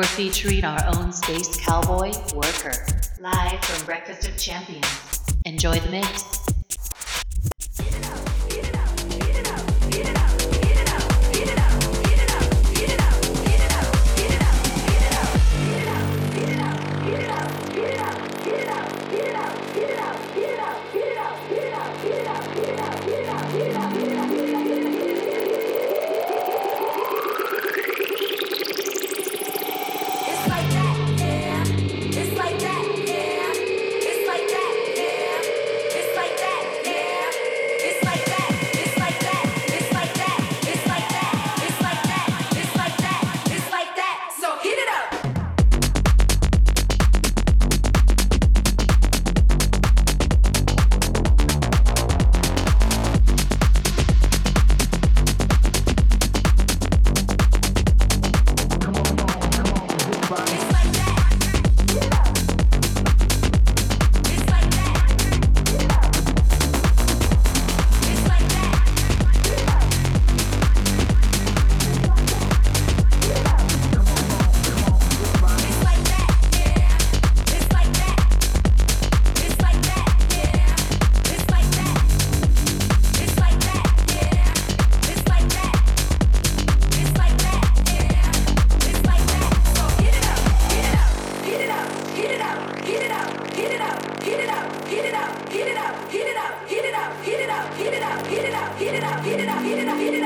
We're featuring our own space cowboy, WorkR, live from Breakfast of Champions. Enjoy the mix. This it for you, it's for you, it for you. Hit the tempo. Just do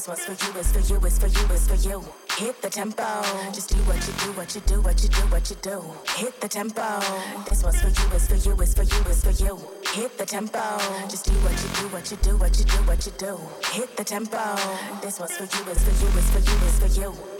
This one's for you, it's for you, it's for you, it's for you. Hit the tempo. Just do what you do, what you do, what you do, what you do. Hit the tempo. This one's for you, it's for you, it's for you, it's for you. Hit the tempo. Just do what you do, what you do, what you do, what you do. Hit the tempo. This one's for you, it's for you, it's for you, it's for you.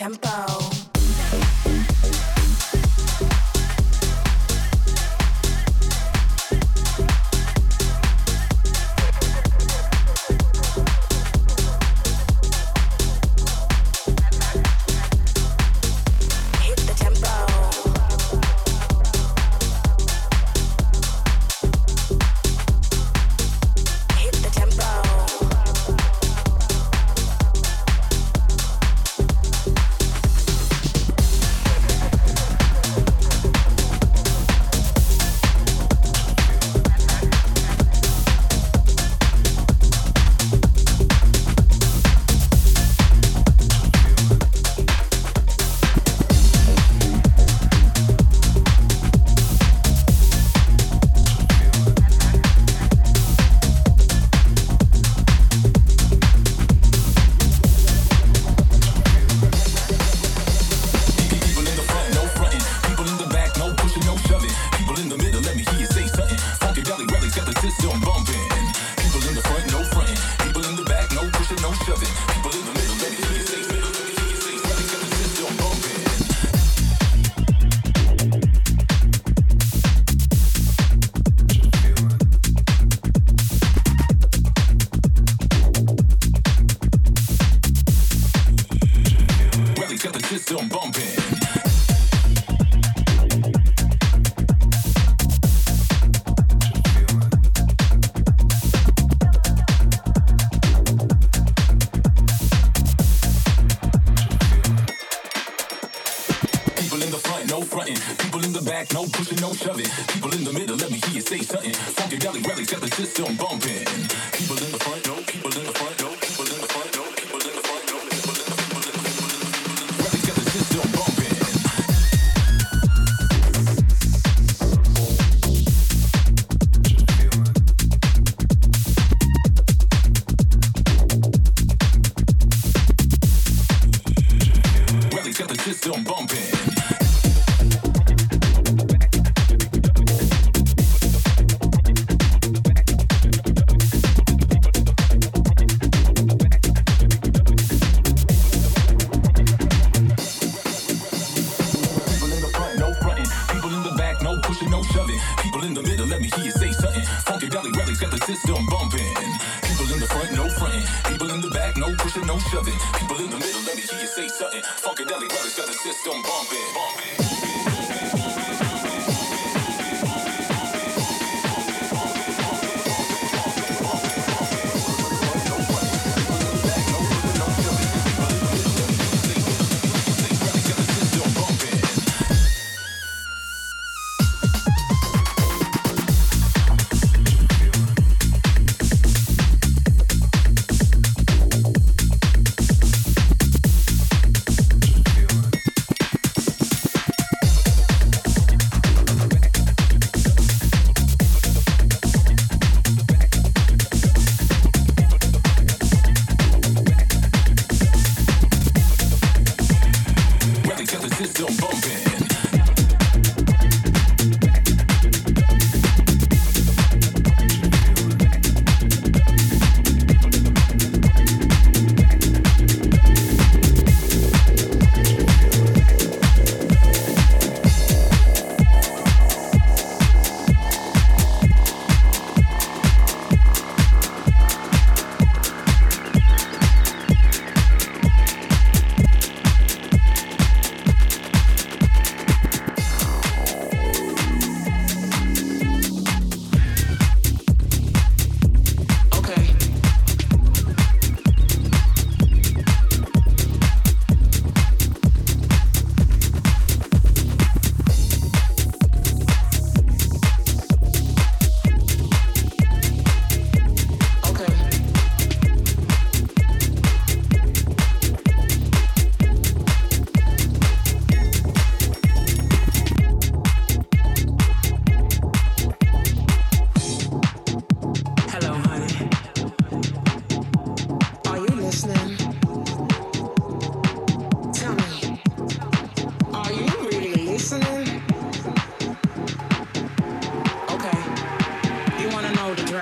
tempo.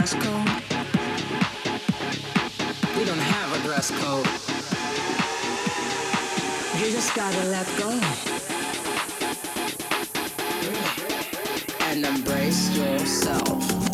Dress code? We don't have a dress code. You just gotta let go. And embrace yourself.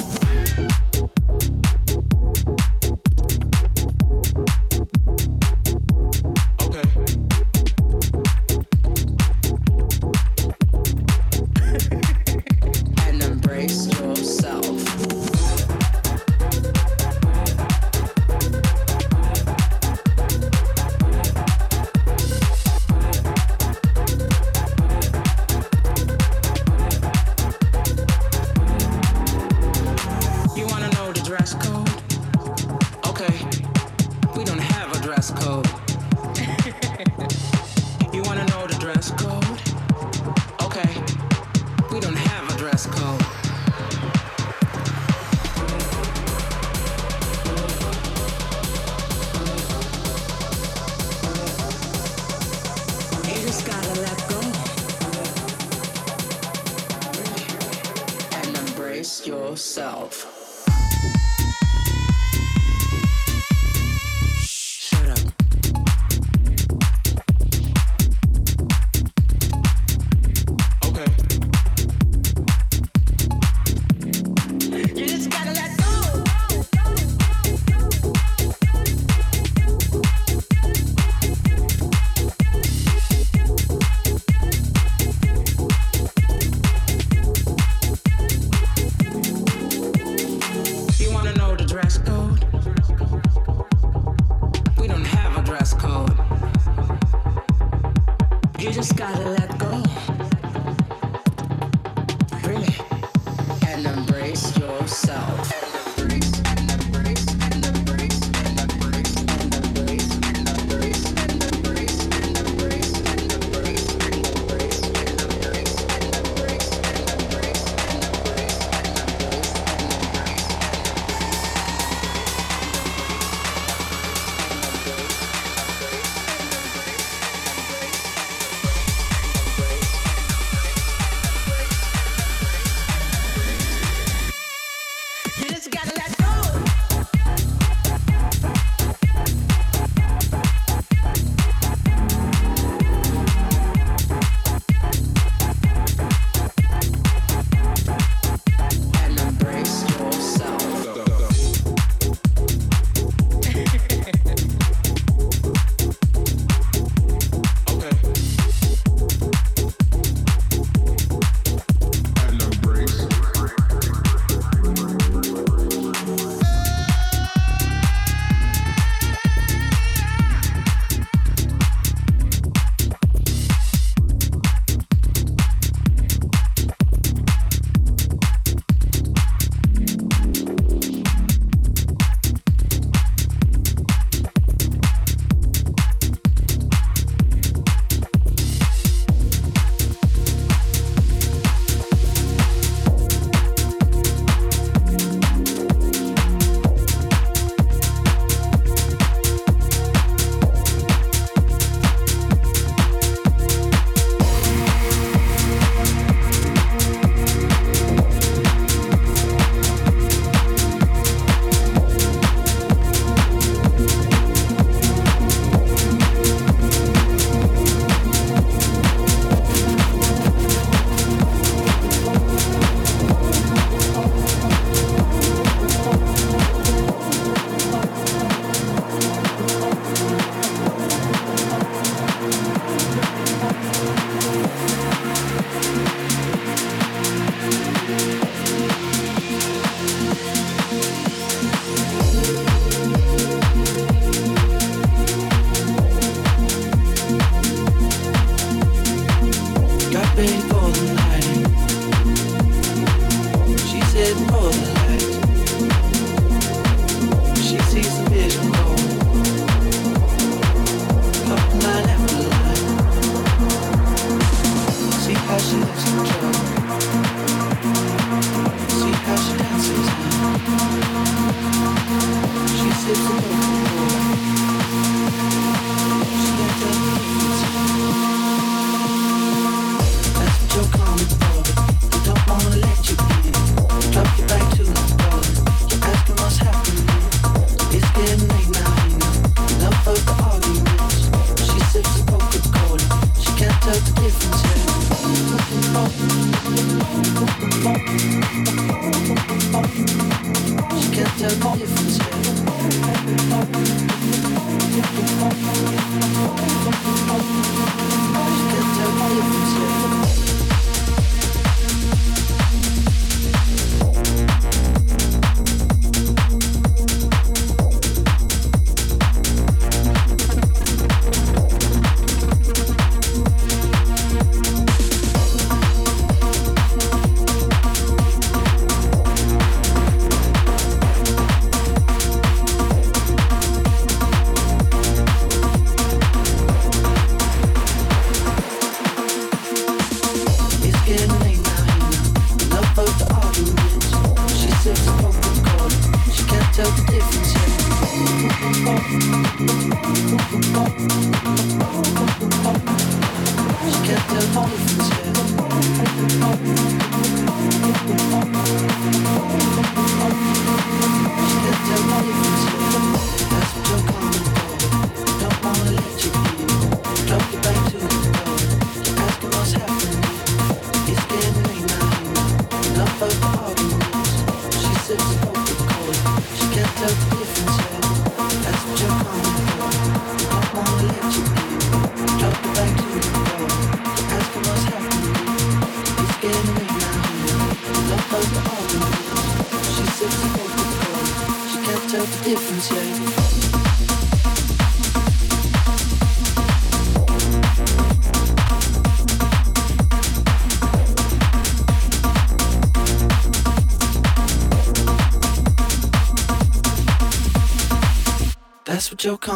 just gotta let go.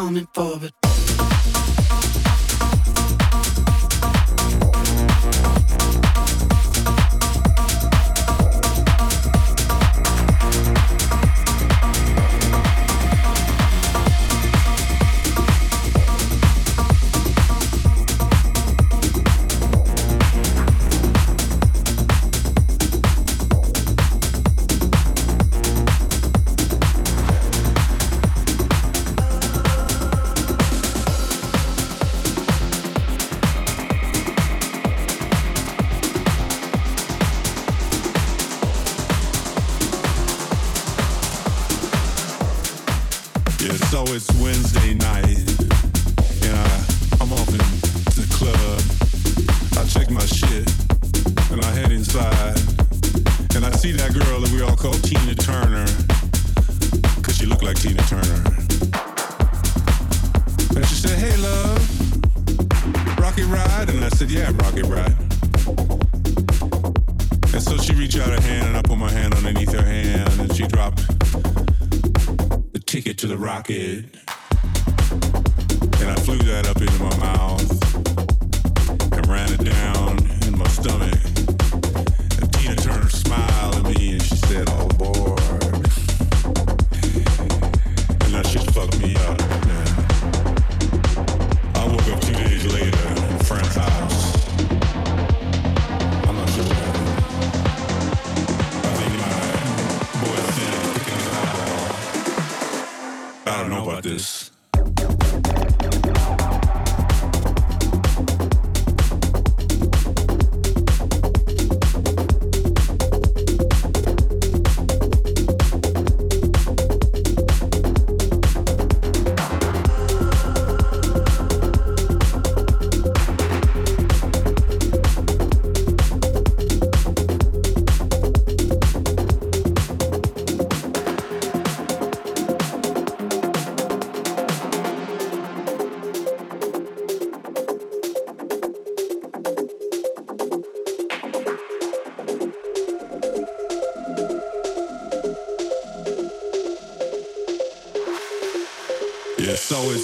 Coming for,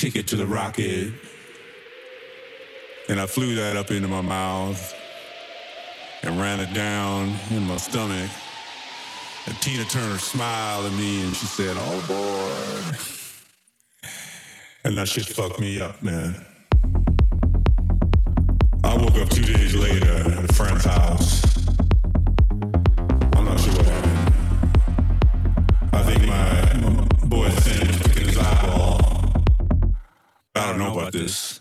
ticket to the rocket. And I flew that up into my mouth and ran it down in my stomach. And Tina Turner smiled at me and she said, Oh boy. And that shit fucked me up, man. I woke up two days later at a friend's house. I don't know about this.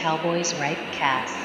Cowboys Ripe Cast.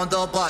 On the button.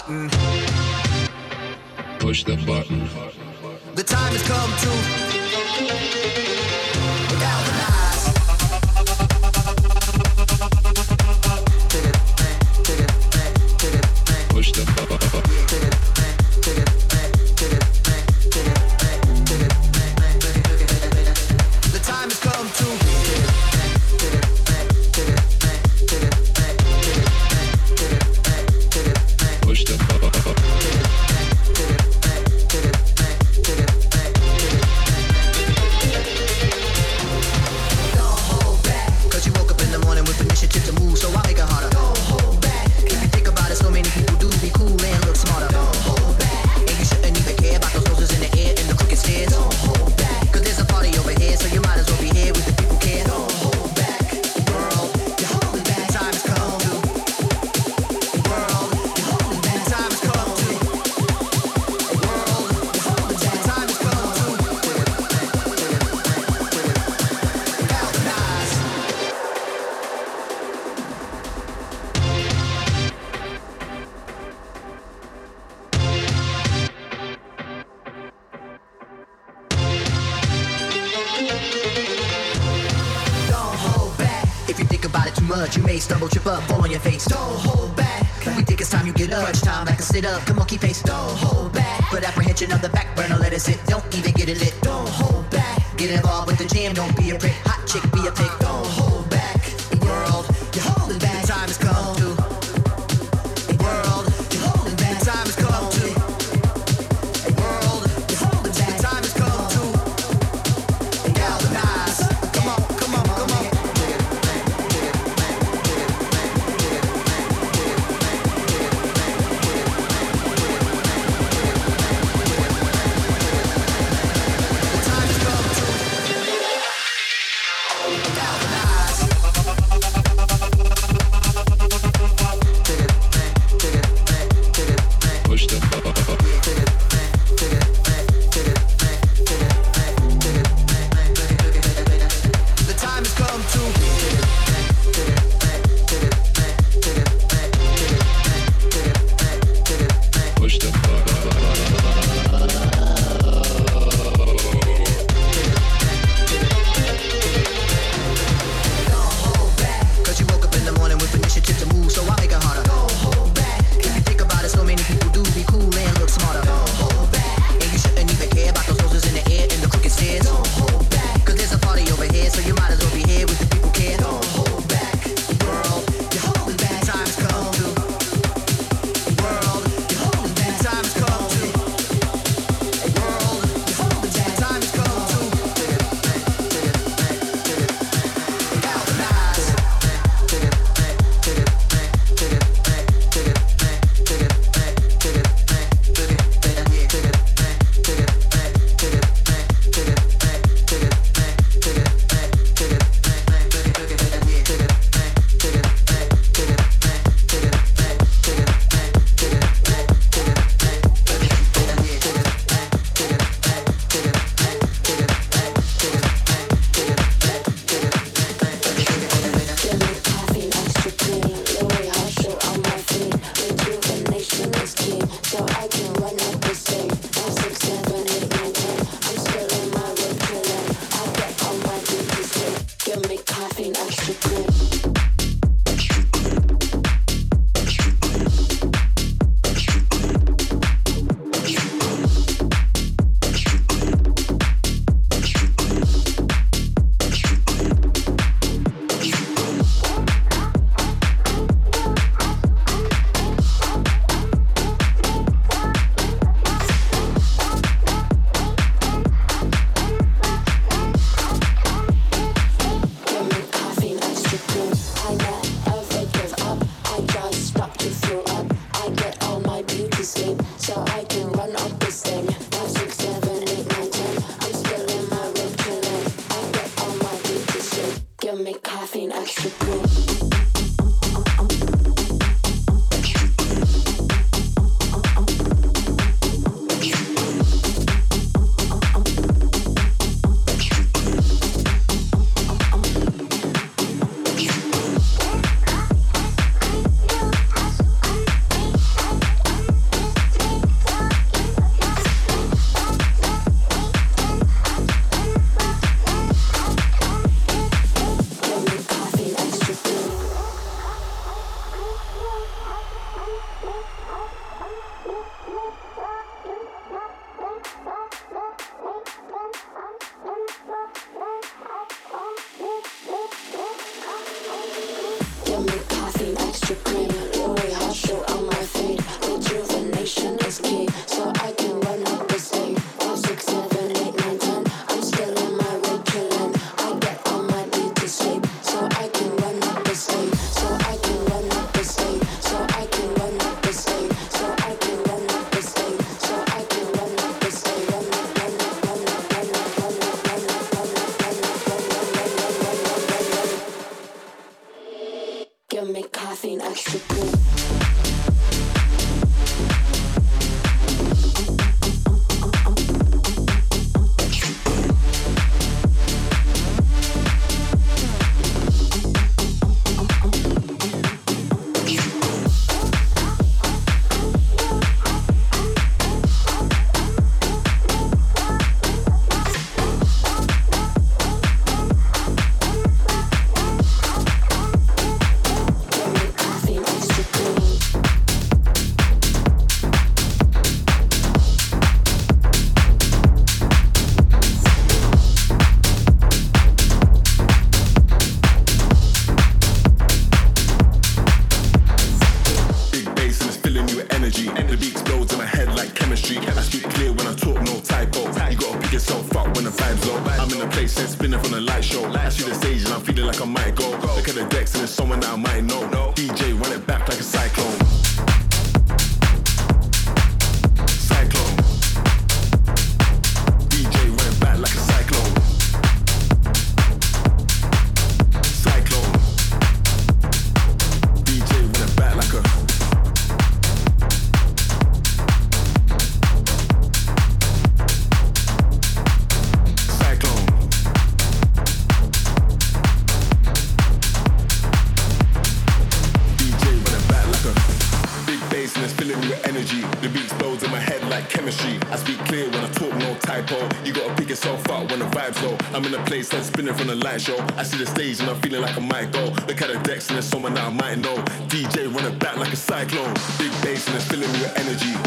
make coughing extra cool.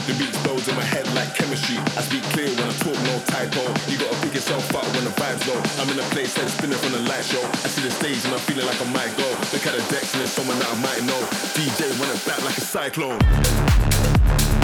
The beats blows in my head like chemistry. I speak clear when I talk, no typo. You gotta pick yourself up when the vibe's low. I'm in a place that's spinning from the light show. I see the stage and I'm feeling like I might go. Look at the decks and there's someone that I might know. DJ running back like a cyclone.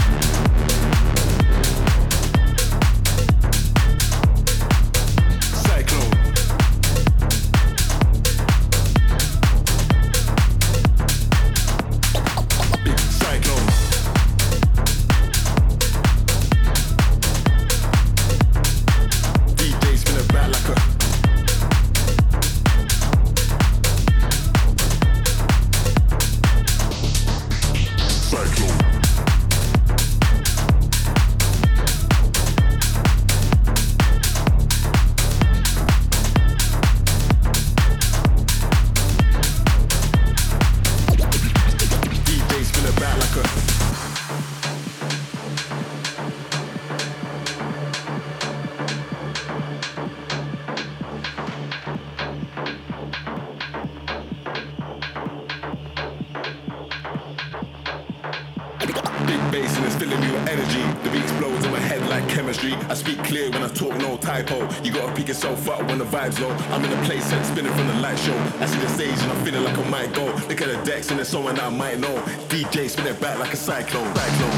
like a cyclone. cyclone.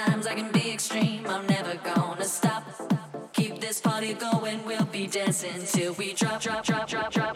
Sometimes I can be extreme, I'm never gonna stop. Keep this party going, we'll be dancing till we drop, drop, drop, drop, drop.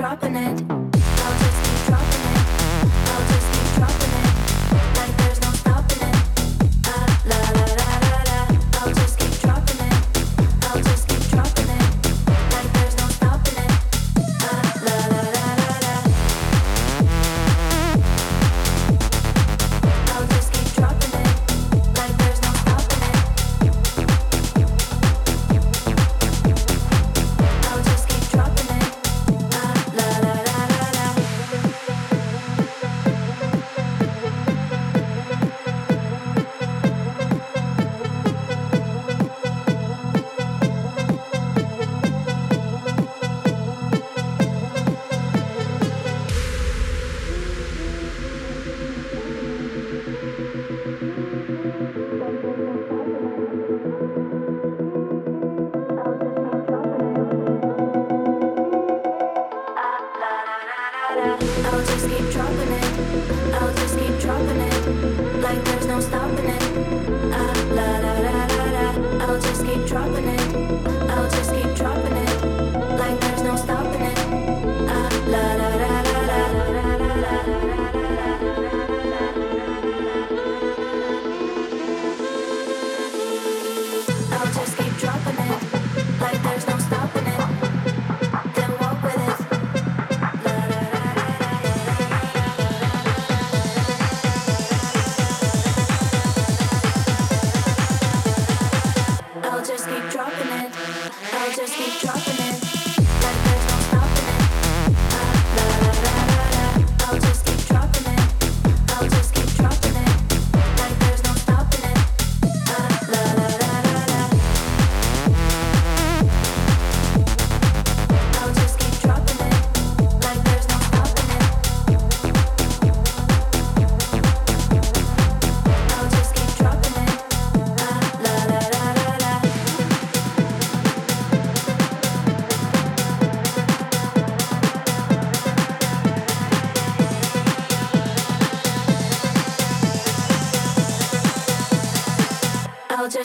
dropping it.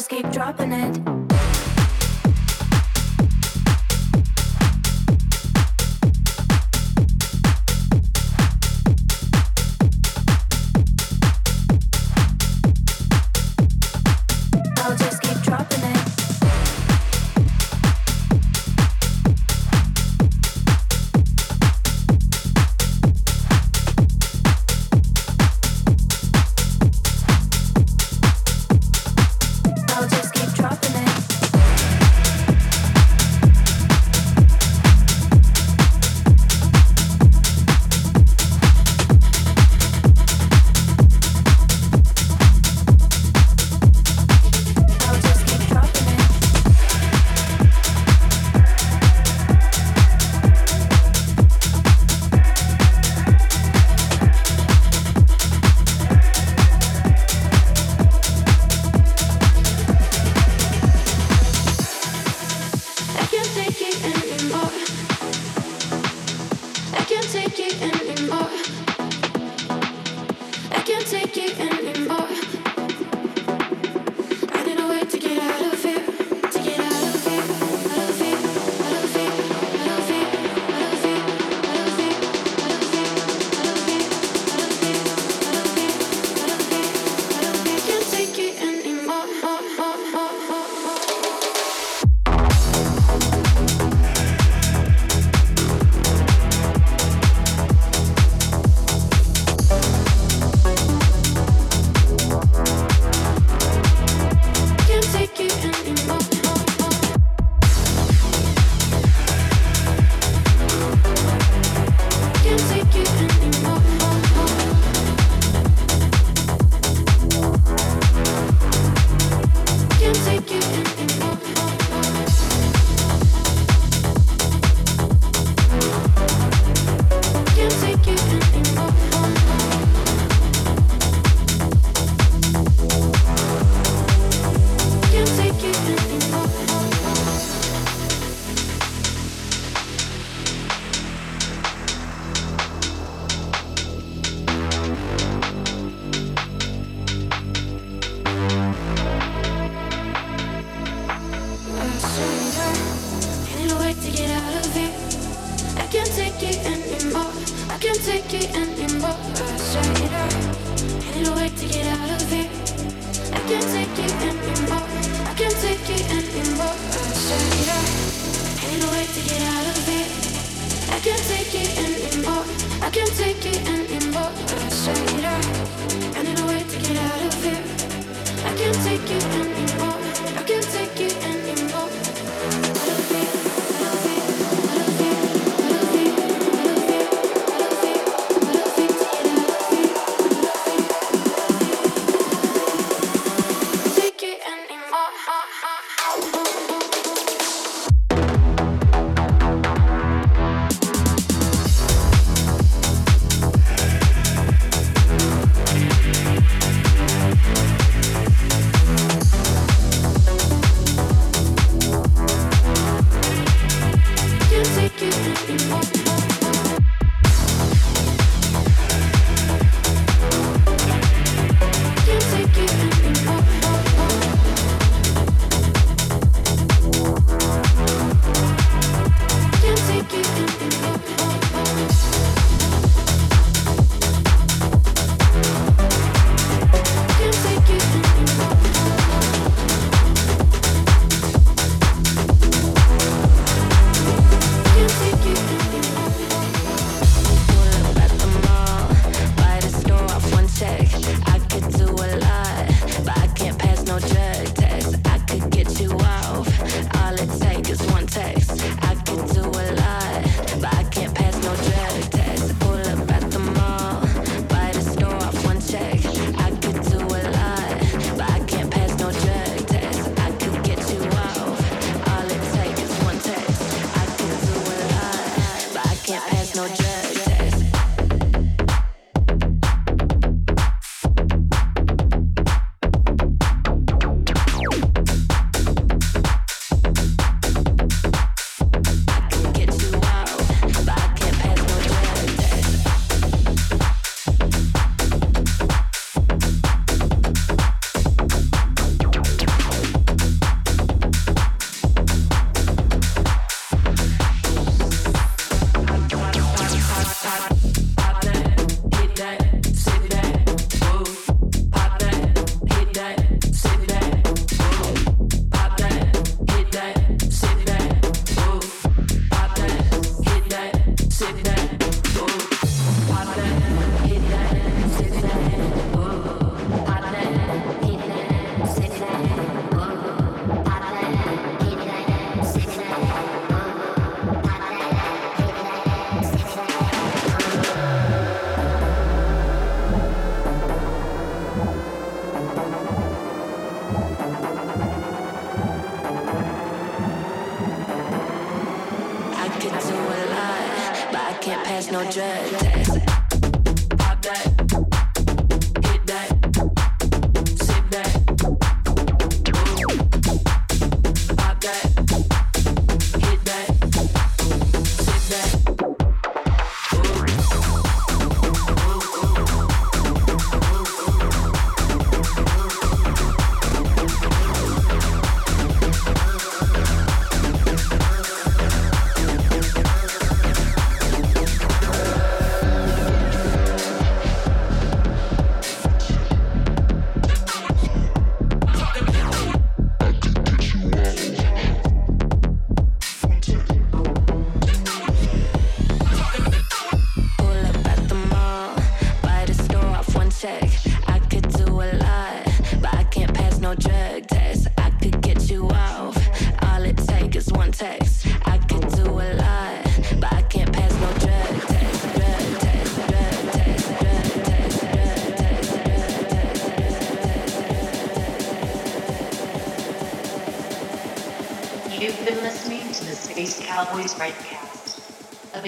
just keep dropping it.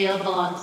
Available on